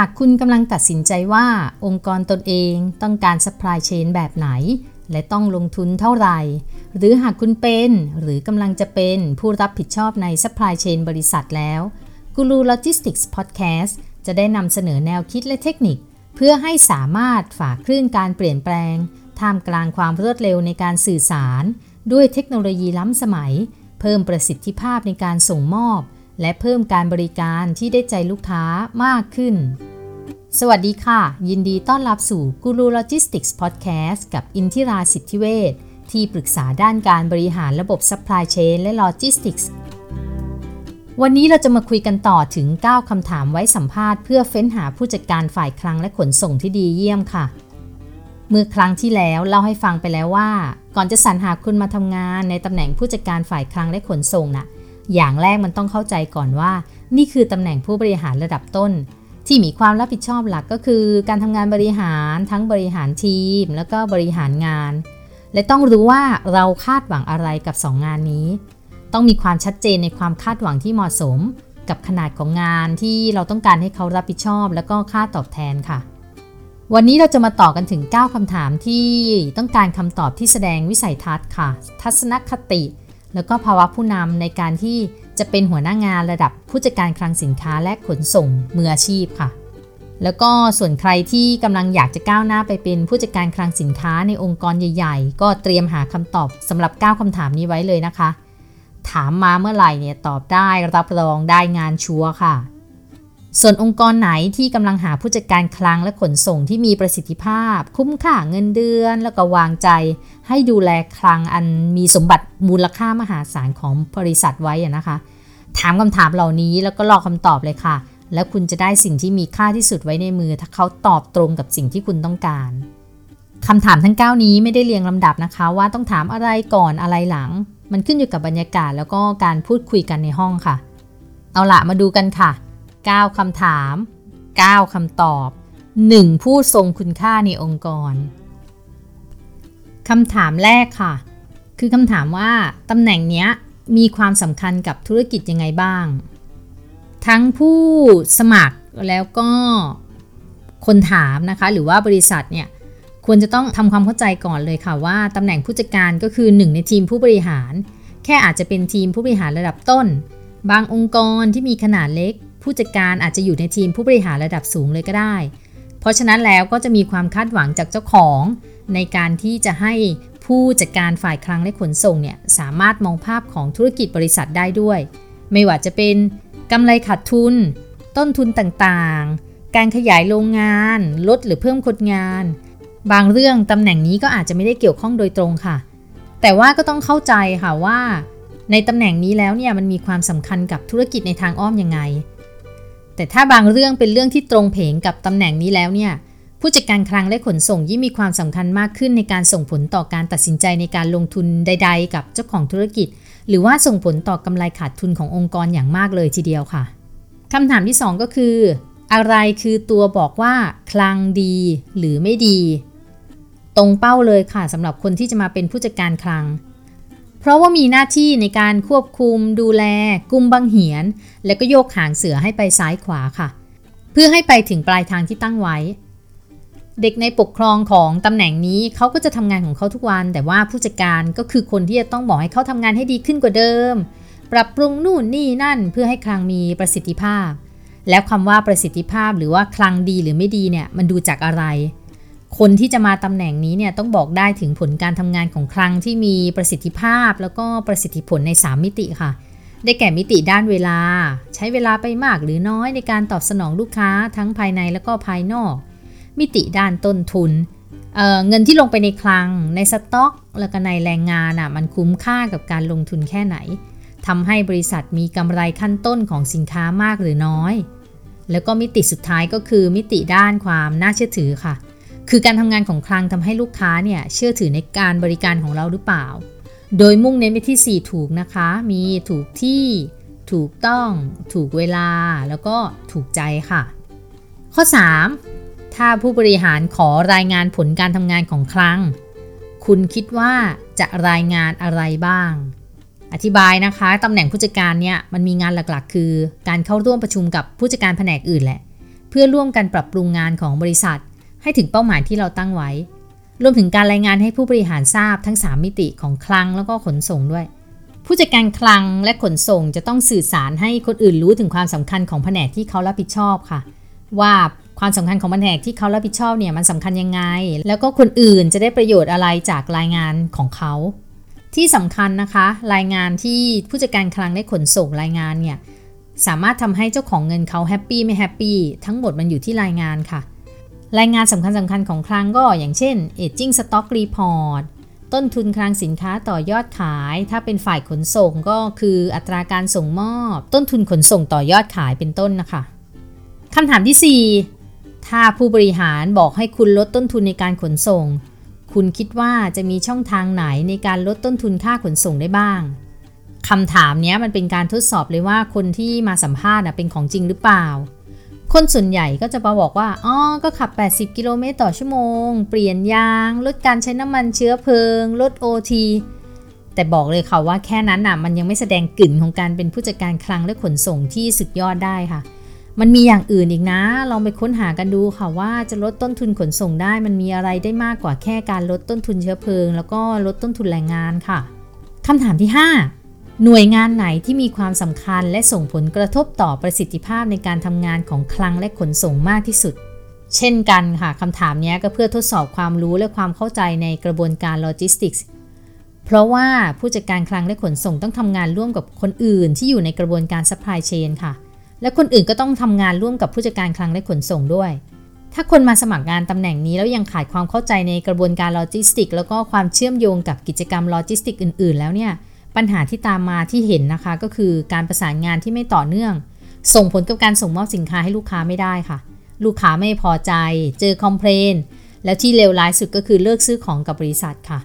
หากคุณกำลังตัดสินใจว่าองค์กรตนเองต้องการ supply chain แบบไหน และต้องลงทุนเท่าไหร่ หรือหากคุณเป็นหรือกำลังจะเป็นผู้รับผิดชอบใน supply chain บริษัทแล้ว Guru Logistics Podcast จะได้นำเสนอแนวคิดและเทคนิค เพื่อให้สามารถฝ่าคลื่นการเปลี่ยนแปลง ท่ามกลางความรวดเร็วในการสื่อสาร ด้วยเทคโนโลยีล้ำสมัย เพิ่มประสิทธิภาพในการส่งมอบ และเพิ่มการบริการที่ได้ใจลูกค้ามากขึ้น สวัสดีค่ะ ยินดีต้อนรับสู่ Guru Logistics Podcast กับอินทิราสิทธิเวชที่ปรึกษาด้านการบริหารระบบ Supply Chain และ Logistics วันนี้เราจะมาคุยกันต่อถึง 9 คำถามไว้สัมภาษณ์เพื่อเฟ้นหาผู้จัดการฝ่ายคลังและขนส่งที่ดีเยี่ยมค่ะ เมื่อครั้งที่แล้วเล่าให้ฟังไปแล้วว่า ก่อนจะสรรหาคุณมาทำงานในตำแหน่งผู้จัดการฝ่ายคลังและขนส่งน่ะ อย่างแรกมันต้องเข้าใจก่อนว่า นี่คือตำแหน่งผู้บริหารระดับต้น ที่มีความรับผิดชอบหลักก็คือ การทำงานบริหารทั้งบริหารทีม แล้วก็บริหารงาน และต้องรู้ว่าเราคาดหวังอะไรกับ 2 งานนี้ ต้องมีความชัดเจนในความคาดหวังที่เหมาะสม กับขนาดของงานที่เราต้องการให้เขารับผิดชอบ แล้วก็ค่าตอบแทนค่ะวันนี้เราจะมาต่อกันถึง 9คำถามที่ต้องการคำตอบที่แสดงวิสัยทัศน์ค่ะ ทัศนคติ แล้วก็ภาวะผู้นำในการที่จะเป็นหัวหน้างานระดับผู้จัดการคลังสินค้าและขนส่งมืออาชีพค่ะ แล้วก็ส่วนใครที่กำลังอยากจะก้าวหน้าไปเป็นผู้จัดการคลังสินค้าในองค์กรใหญ่ ๆ ก็เตรียมหาคำตอบสำหรับ 9คำถามนี้ไว้เลยนะคะ ถามมาเมื่อไหร่เนี่ยตอบได้รับรองได้งานชัวร์ค่ะ ส่วนองค์กรไหนที่กำลังหาผู้จัดการคลังและขนส่งที่มีประสิทธิภาพ คุ้มค่าเงินเดือน แล้วก็วางใจ ให้ดูแลคลังอันมีสมบัติมูลค่ามหาศาลของบริษัทไว้นะคะ ถามคำถามเหล่านี้แล้วก็รอคำตอบเลยค่ะ แล้วคุณจะได้สิ่งที่มีค่าที่สุดไว้ในมือ ถ้าเขาตอบตรงกับสิ่งที่คุณต้องการคำถามทั้ง 9 นี้ไม่ได้เรียงลำดับนะคะ ว่าต้องถามอะไรก่อนอะไรหลัง มันขึ้นอยู่กับบรรยากาศแล้วก็การพูดคุยกันในห้องค่ะ เอาละมาดูกันค่ะ 9 คำถาม 9 คำตอบ 1 ผู้ทรงคุณค่าในองค์กร คำถามแรกค่ะ คือคำถามว่าตำแหน่งนี้มีความสำคัญกับธุรกิจยังไงบ้าง ทั้งผู้สมัครแล้วก็คนถามนะคะ หรือว่าบริษัทเนี่ยควรจะต้องทำความเข้าใจก่อนเลยค่ะว่าตำแหน่งผู้จัดการก็คือหนึ่งในทีมผู้บริหาร แค่อาจจะเป็นทีมผู้บริหารระดับต้น บางองค์กรที่มีขนาดเล็ก ผู้จัดการอาจจะอยู่ในทีมผู้บริหารระดับสูงเลยก็ได้ เพราะฉะนั้นแล้วก็จะมีความคาดหวังจากเจ้าของในการที่จะให้ผู้จัดการฝ่ายคลังและขนส่งเนี่ยสามารถมองภาพของธุรกิจบริษัทได้ด้วย ไม่ว่าจะเป็นกำไรขาดทุน ต้นทุนต่างๆ การขยายโรงงาน ลดหรือเพิ่มคนงาน บางเรื่องตำแหน่งนี้ก็อาจจะไม่ได้เกี่ยวข้องโดยตรงค่ะ แต่ว่าก็ต้องเข้าใจค่ะว่า ในตำแหน่งนี้แล้วเนี่ยมันมีความสำคัญกับธุรกิจในทางอ้อมยังไง แต่ถ้าบางเรื่องเป็นเรื่องที่ตรงเพงกับตำแหน่งนี้แล้วเนี่ย ผู้จัดการคลังและขนส่งยิ่งมีความสำคัญมากขึ้นในการส่งผลต่อการตัดสินใจในการลงทุนใด ๆ กับเจ้าของธุรกิจ หรือว่าส่งผลต่อกำไรขาดทุนขององค์กรอย่างมากเลยทีเดียวค่ะคำถามที่ 2 ก็คือ อะไรคือตัวบอกว่าคลังดีหรือไม่ดี ตรงเป้าเลยค่ะสำหรับคนที่จะมาเป็นผู้จัดการคลัง ราะว่ามีหน้าที่ในการควบคุมดูแล กุมบังเหียน และก็โยกหางเสือให้ไปซ้ายขวาค่ะ เพื่อให้ไปถึงปลายทางที่ตั้งไว้ เด็กในปกครองของตำแหน่งนี้เขาก็จะทำงานของเขาทุกวัน แต่ว่าผู้จัดการก็คือคนที่จะต้องบอกให้เขาทำงานให้ดีขึ้นกว่าเดิม ปรับปรุงนู่นนี่นั่นเพื่อให้คลังมีประสิทธิภาพ แล้วคำว่าประสิทธิภาพหรือว่าคลังดีหรือไม่ดีเนี่ยมันดูจากอะไร คนที่จะมาตำแหน่งนี้เนี่ยต้องบอกได้ถึงผลการทำงานของคลังที่มีประสิทธิภาพ แล้วก็ประสิทธิผลใน 3 มิติค่ะ ได้แก่มิติด้านเวลา ใช้เวลาไปมากหรือน้อยในการตอบสนองลูกค้าทั้งภายในแล้วก็ภายนอก มิติด้านต้นทุนเเงินที่ลงไปในคลัง ในสต็อก แล้วก็ในแรงงานอะมันคุ้มค่ากับการลงทุนแค่ไหนทำให้บริษัทมีกำไรขั้นต้นของสินค้ามากหรือน้อย แล้วก็มิติสุดท้ายก็คือมิติด้านความน่าเชื่อถือค่ะ คือการทำงานของคลังทำให้ลูกค้าเนี่ยเชื่อถือในการบริการของเราหรือเปล่า โดยมุ่งเน้นไปที่ 4 ถูกนะคะ มีถูกที่ ถูกต้อง ถูกเวลา แล้วก็ถูกใจค่ะ ข้อ 3 ถ้าผู้บริหารขอรายงานผลการทำงานของคลัง คุณคิดว่าจะรายงานอะไรบ้าง อธิบายนะคะตำแหน่งผู้จัดการเนี่ยมันมีงานหลักๆ คือการเข้าร่วมประชุมกับผู้จัดการแผนกอื่นแหละ เพื่พื่อร่วมกันปรับปรุงงานของบริษัท ให้ถึงเป้าหมายที่เราตั้งไว้ รวมถึงการรายงานให้ผู้บริหารทราบทั้ง 3 มิติของคลังแล้วก็ขนส่งด้วย ผู้จัดการคลังและขนส่งจะต้องสื่อสารให้คนอื่นรู้ถึงความสำคัญของแผนกที่เขารับผิดชอบค่ะ ว่าความสำคัญของแผนกที่เขารับผิดชอบเนี่ยมันสำคัญยังไง แล้วก็คนอื่นจะได้ประโยชน์อะไรจากรายงานของเขา ที่สำคัญนะคะ รายงานที่ผู้จัดการคลังและขนส่งรายงานเนี่ยสามารถทำให้เจ้าของเงินเขา happy ไม่ happy ทั้งหมดมันอยู่ที่รายงานค่ะ รายงานสำคัญสำคัญของคลังก็อย่างเช่น Aging Stock Report ต้นทุนคลังสินค้าต่อยอดขาย ถ้าเป็นฝ่ายขนส่งก็คืออัตราการส่งมอบ ต้นทุนขนส่งต่อยอดขายเป็นต้นนะคะคำถามที่ 4 ถ้าผู้บริหารบอกให้คุณลดต้นทุนในการขนส่ง คุณคิดว่าจะมีช่องทางไหนในการลดต้นทุนค่าขนส่งได้บ้างคำถามนี้มันเป็นการทดสอบเลยว่าคนที่มาสัมภาษณ์เป็นของจริงหรือเปล่า คนส่วนใหญ่ก็จะมาบอกว่า อ๋อ ก็ขับ 80 กิโลเมตรต่อชั่วโมง เปลี่ยนยาง ลดการใช้น้ำมันเชื้อเพลิง ลด OT แต่บอกเลยค่ะว่าแค่นั้นน่ะ มันยังไม่แสดงกลิ่นของการเป็นผู้จัดการคลังและขนส่งที่สุดยอดได้ค่ะ มันมีอย่างอื่นอีกนะ ลองไปค้นหากันดูค่ะว่าจะลดต้นทุนขนส่งได้ มันมีอะไรได้มากกว่าแค่การลดต้นทุนเชื้อเพลิง แล้วก็ลดต้นทุนแรงงานค่ะคำถามที่ 5 หน่วยงานไหนที่มีความสำคัญและส่งผลกระทบต่อประสิทธิภาพในการทำงานของคลังและขนส่งมากที่สุด เช่นกันค่ะคำถามนี้ก็เพื่อทดสอบความรู้และความเข้าใจในกระบวนการโลจิสติกส์เพราะว่าผู้จัดการคลังและขนส่งต้องทำงานร่วมกับคนอื่นที่อยู่ในกระบวนการ supply chain ค่ะ และคนอื่นก็ต้องทำงานร่วมกับผู้จัดการคลังและขนส่งด้วย ถ้าคนมาสมัครงานตำแหน่งนี้แล้วยังขาดความเข้าใจในกระบวนการโลจิสติกแล้วก็ความเชื่อมโยงกับกิจกรรมโลจิสติกอื่น ๆ แล้วเนี่ย ปัญหาที่ตามมาที่เห็นนะคะ ก็คือการประสานงานที่ไม่ต่อเนื่อง ส่งผลกับการส่งมอบสินค้าให้ลูกค้าไม่ได้ค่ะ ลูกค้าไม่พอใจ เจอ complain แล้วที่เลวร้ายสุดก็คือเลิกซื้อของกับบริษัทค่ะ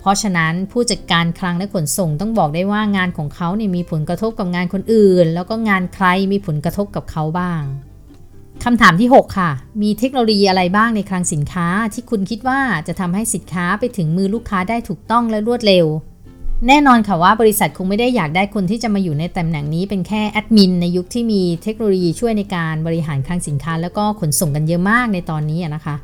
เพราะฉะนั้นผู้จัดการคลังและขนส่งต้องบอกได้ว่างานของเขาเนี่ยมีผลกระทบกับงานคนอื่น แล้วก็งานใครมีผลกระทบกับเขาบ้างคำถามที่ 6 ค่ะ มีเทคโนโลยีอะไรบ้างในคลังสินค้าที่คุณคิดว่าจะทำให้สินค้าไปถึงมือลูกค้าได้ถูกต้องและรวดเร็ว แน่นอนค่ะว่าบริษัทคงไม่ได้อยากได้คนที่จะมาอยู่ในตำแหน่งนี้เป็นแค่แอดมินในยุคที่มีเทคโนโลยีช่วยในการบริหารคลังสินค้า แล้วก็ขนส่งกันเยอะมากในตอนนี้นะคะ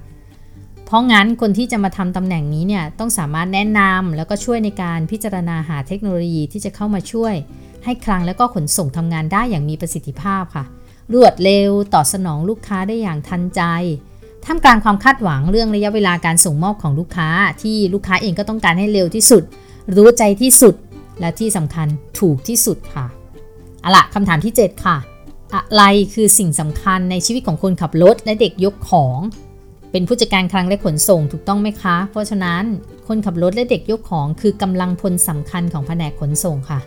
เพราะงั้นคนที่จะมาทำตำแหน่งนี้เนี่ยต้องสามารถแนะนำแล้วก็ช่วยในการพิจารณาหาเทคโนโลยีที่จะเข้ามาช่วย ให้คลังแล้วก็ขนส่งทำงานได้อย่างมีประสิทธิภาพค่ะ รวดเร็วตอบสนองลูกค้าได้อย่างทันใจท่ามกลางความคาดหวังเรื่องระยะเวลาการส่งมอบของลูกค้า ที่ลูกค้าเองก็ต้องการให้เร็วที่สุด รู้ใจที่สุด และที่สำคัญถูกที่สุดค่ะอะละคำถามที่ 7 ค่ะ อะไรคือสิ่งสำคัญในชีวิตของคนขับรถและเด็กยกของ เป็นผู้จัดการคลังและขนส่งถูกต้องไหมคะ เพราะฉะนั้นคนขับรถและเด็กยกของ คือกำลังพลสำคัญของแผนกขนส่งค่ะ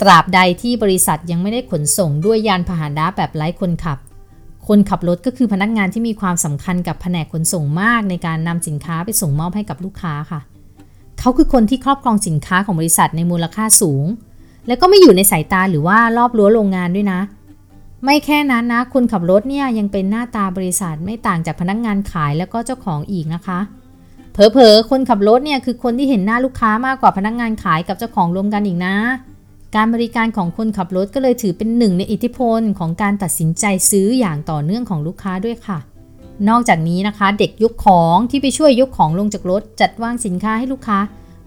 ตราบใดที่บริษัทยังไม่ได้ขนส่งด้วยยานพาหนะแบบไร้คนขับคนขับรถก็คือพนักงานที่มีความสำคัญกับแผนกขนส่งมากในการนำสินค้าไปส่งมอบให้กับลูกค้าค่ะ เขาคือคนที่ครอบครองสินค้าของบริษัทในมูลค่าสูง แล้วก็ไม่อยู่ในสายตาหรือว่ารอบรั้วโรงงานด้วยนะ ไม่แค่นั้นนะคนขับรถเนี่ยยังเป็นหน้าตาบริษัทไม่ต่างจากพนักงงานขายแล้วก็เจ้าของอีกนะคะเผลอๆคนขับรถเนี่ยคือคนที่เห็นหน้าลูกค้ามากกว่าพนักงงานขายกับเจ้าของรวมกันอีกนะ การบริการของคนขับรถก็เลยถือเป็นหนึ่งในอิทธิพลของการตัดสินใจซื้ออย่างต่อเนื่องของลูกค้าด้วยค่ะ นอกจากนี้นะคะ เด็กยกของที่ไปช่วยยกของลงจากรถ จัดวางสินค้าให้ลูกค้า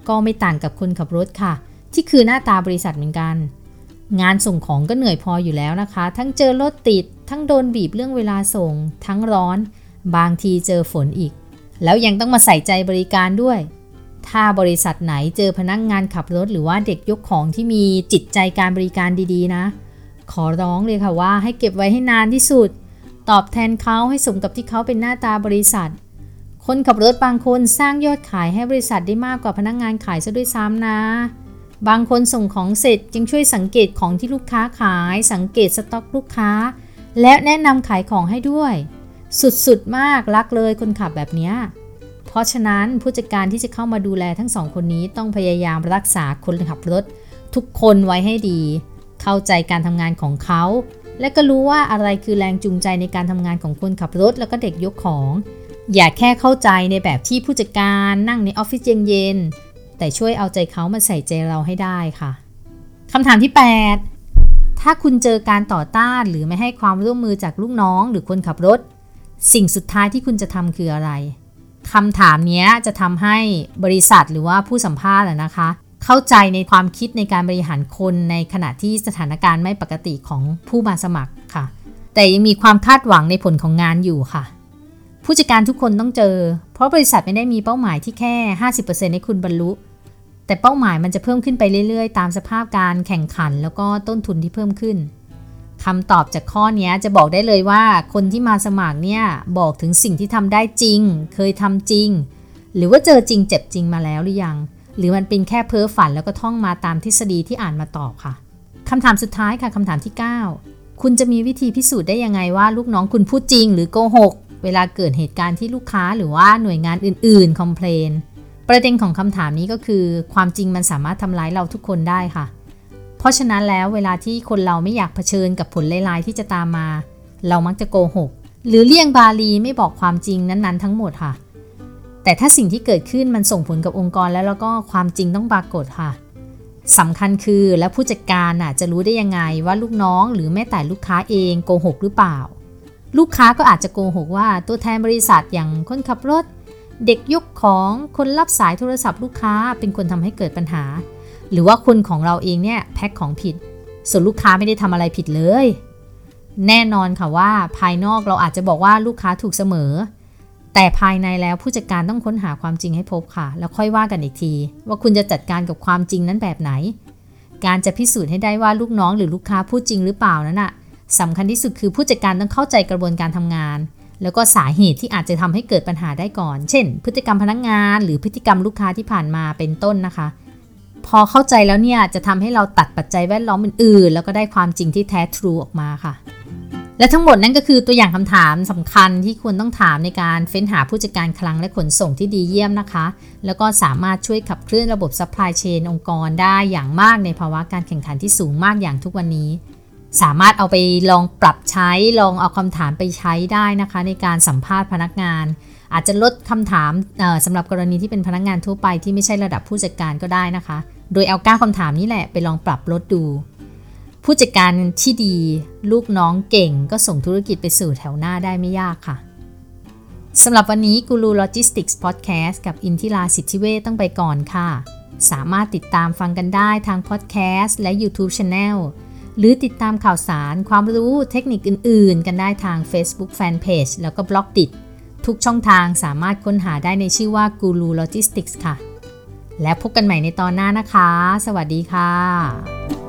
ก็ไม่ต่างกับคนขับรถค่ะ ที่คือหน้าตาบริษัทเหมือนกัน งานส่งของก็เหนื่อยพออยู่แล้วนะคะ ทั้งเจอรถติด ทั้งโดนบีบเรื่องเวลาส่ง ทั้งร้อน บางทีเจอฝนอีก แล้วยังต้องมาใส่ใจบริการด้วย ถ้าบริษัทไหนเจอพนักงงานขับรถ หรือว่าเด็กยกของที่มีจิตใจการบริการดีๆนะ ขอร้องเลยค่ะว่าให้เก็บไว้ให้นานที่สุด ตอบแทนเขาให้สมกับที่เขาเป็นหน้าตาบริษัท คนขับรถบางคนสร้างยอดขายให้บริษัทได้มากกว่าพนักงงานขายซะด้วยซ้ำนะ บางคนส่งของเสร็จจึงช่วยสังเกตของที่ลูกค้าขาย สังเกตสต็อกลูกค้า และแนะนำขายของให้ด้วย สุดๆมากรักเลยคนขับแบบนี้เพราะฉะนั้นผู้จัดการที่จะเข้ามาดูแลทั้งสองคนนี้ต้องพยายามรักษาคนขับรถ ทุกคนไว้ให้ดี เข้าใจการทำงานของเขา และก็รู้ว่าอะไรคือแรงจูงใจในการทำงานของคนขับรถแล้วก็เด็กยกของ อย่าแค่เข้าใจในแบบที่ผู้จัดการนั่งในออฟฟิศเย็นๆแต่ช่วยเอาใจเขามาใส่ใจเราให้ได้ค่ะคำถามที่ 8 ถ้าคุณเจอการต่อต้านหรือไม่ให้ความร่วมมือจากลูกน้องหรือคนขับรถ สิ่งสุดท้ายที่คุณจะทำคืออะไรคำถามนี้จะทำให้บริษัทหรือว่าผู้สัมภาษณ์นะคะ เข้าใจในความคิดในการบริหารคนในขณะที่สถานการณ์ไม่ปกติของผู้มาสมัครค่ะ แต่ยังมีความคาดหวังในผลของงานอยู่ค่ะ ผู้จัดการทุกคนต้องเจอ เพราะบริษัทไม่ได้มีเป้าหมายที่แค่ 50%ให้คุณบรรลุ แต่เป้าหมายมันจะเพิ่มขึ้นไปเรื่อยๆ ตามสภาพการแข่งขันแล้วก็ต้นทุนที่เพิ่มขึ้นคำตอบจากข้อนี้จะบอกได้เลยว่าคนที่มาสมัครเนี่ยบอกถึงสิ่งที่ทำได้จริง เคยทำจริง หรือว่าเจอจริงเจ็บจริงมาแล้วหรือยัง หรือมันเป็นแค่เพ้อฝันแล้วก็ท่องมาตามทฤษฎีที่อ่านมาตอบค่ะคำถามสุดท้ายค่ะคำถามที่ 9 คุณจะมีวิธีพิสูจน์ได้ยังไงว่าลูกน้องคุณพูดจริงหรือโกหก เวลาเกิดเหตุการณ์ที่ลูกค้าหรือว่าหน่วยงานอื่นๆคอมเพลนประเด็นของคำถามนี้ก็คือ ความจริงมันสามารถทำร้ายเราทุกคนได้ค่ะ เพราะฉะนั้นแล้วเวลาที่คนเราไม่อยากเผชิญกับผลเลายๆที่จะตามมา เรามักจะโกหก หรือเลี่ยงบาลีไม่บอกความจริงนั้นๆ ทั้งหมดค่ะ แต่ถ้าสิ่งที่เกิดขึ้นมันส่งผลกับองค์กรแล้วแล้วก็ความจริงต้องปรากฏค่ะสำคัญคือแล้วผู้จัดการน่ะจะรู้ได้ยังไงว่าลูกน้องหรือแม้แต่ลูกค้าเองโกหกหรือเปล่า ลูกค้าก็อาจจะโกหกว่าตัวแทนบริษัทอย่างคนขับรถ เด็กยกของคนรับสายโทรศัพท์ลูกค้าเป็นคนทำให้เกิดปัญหา หรือว่าคนของเราเองเนี่ยแพ็คของผิด ส่วนลูกค้าไม่ได้ทำอะไรผิดเลย แน่นอนค่ะว่าภายนอกเราอาจจะบอกว่าลูกค้าถูกเสมอ แต่ภายในแล้วผู้จัดการต้องค้นหาความจริงให้พบค่ะ แล้วค่อยว่ากันอีกที ว่าคุณจะจัดการกับความจริงนั้นแบบไหน การจะพิสูจน์ให้ได้ว่าลูกน้องหรือลูกค้าพูดจริงหรือเปล่านั้นอะสำคัญที่สุดคือผู้จัดการต้องเข้าใจกระบวนการทำงาน แล้วก็สาเหตุที่อาจจะทำให้เกิดปัญหาได้ก่อน เช่น พฤติกรรมพนักงาน หรือพฤติกรรมลูกค้าที่ผ่านมาเป็นต้นนะคะ พอเข้าใจแล้วเนี่ยจะทำให้เราตัดปัจจัยแวดล้อมอื่นๆ แล้วก็ได้ความจริงที่แท้ true ออกมาค่ะ และทั้งหมดนั่นก็คือตัวอย่างคำถามสำคัญที่ควรต้องถามในการเฟ้นหาผู้จัดการคลังและขนส่งที่ดีเยี่ยมนะคะ แล้วก็สามารถช่วยขับเคลื่อนระบบ supply chain องค์กรได้อย่างมากในภาวะการแข่งขันที่สูงมากอย่างทุกวันนี้ สามารถเอาไปลองปรับใช้ ลองเอาคำถามไปใช้ได้นะคะ ในการสัมภาษณ์พนักงาน อาจจะลดคำถามสำหรับกรณีที่เป็นพนักงานทั่วไปที่ไม่ใช่ระดับผู้จัดการก็ได้นะคะ โดยเอาก้าคำถามนี้แหละไปลองปรับลดดู ผู้จัดการที่ดี ลูกน้องเก่งก็ส่งธุรกิจไปสู่แถวหน้าได้ไม่ยากค่ะสำหรับวันนี้กูรูโลจิสติกส์พอดแคสต์กับอินทิราสิทธิเวทต้องไปก่อนค่ะ สามารถติดตามฟังกันได้ทางพอดแคสต์และ YouTube Channel หรือติดตามข่าวสารความรู้เทคนิคอื่น ๆ กันได้ทาง Facebook Fanpage แล้วก็ Blockdit ทุกช่องทางสามารถค้นหาได้ในชื่อว่ากูรูโลจิสติกส์ค่ะ และพบกันใหม่ในตอนหน้านะคะ สวัสดีค่ะ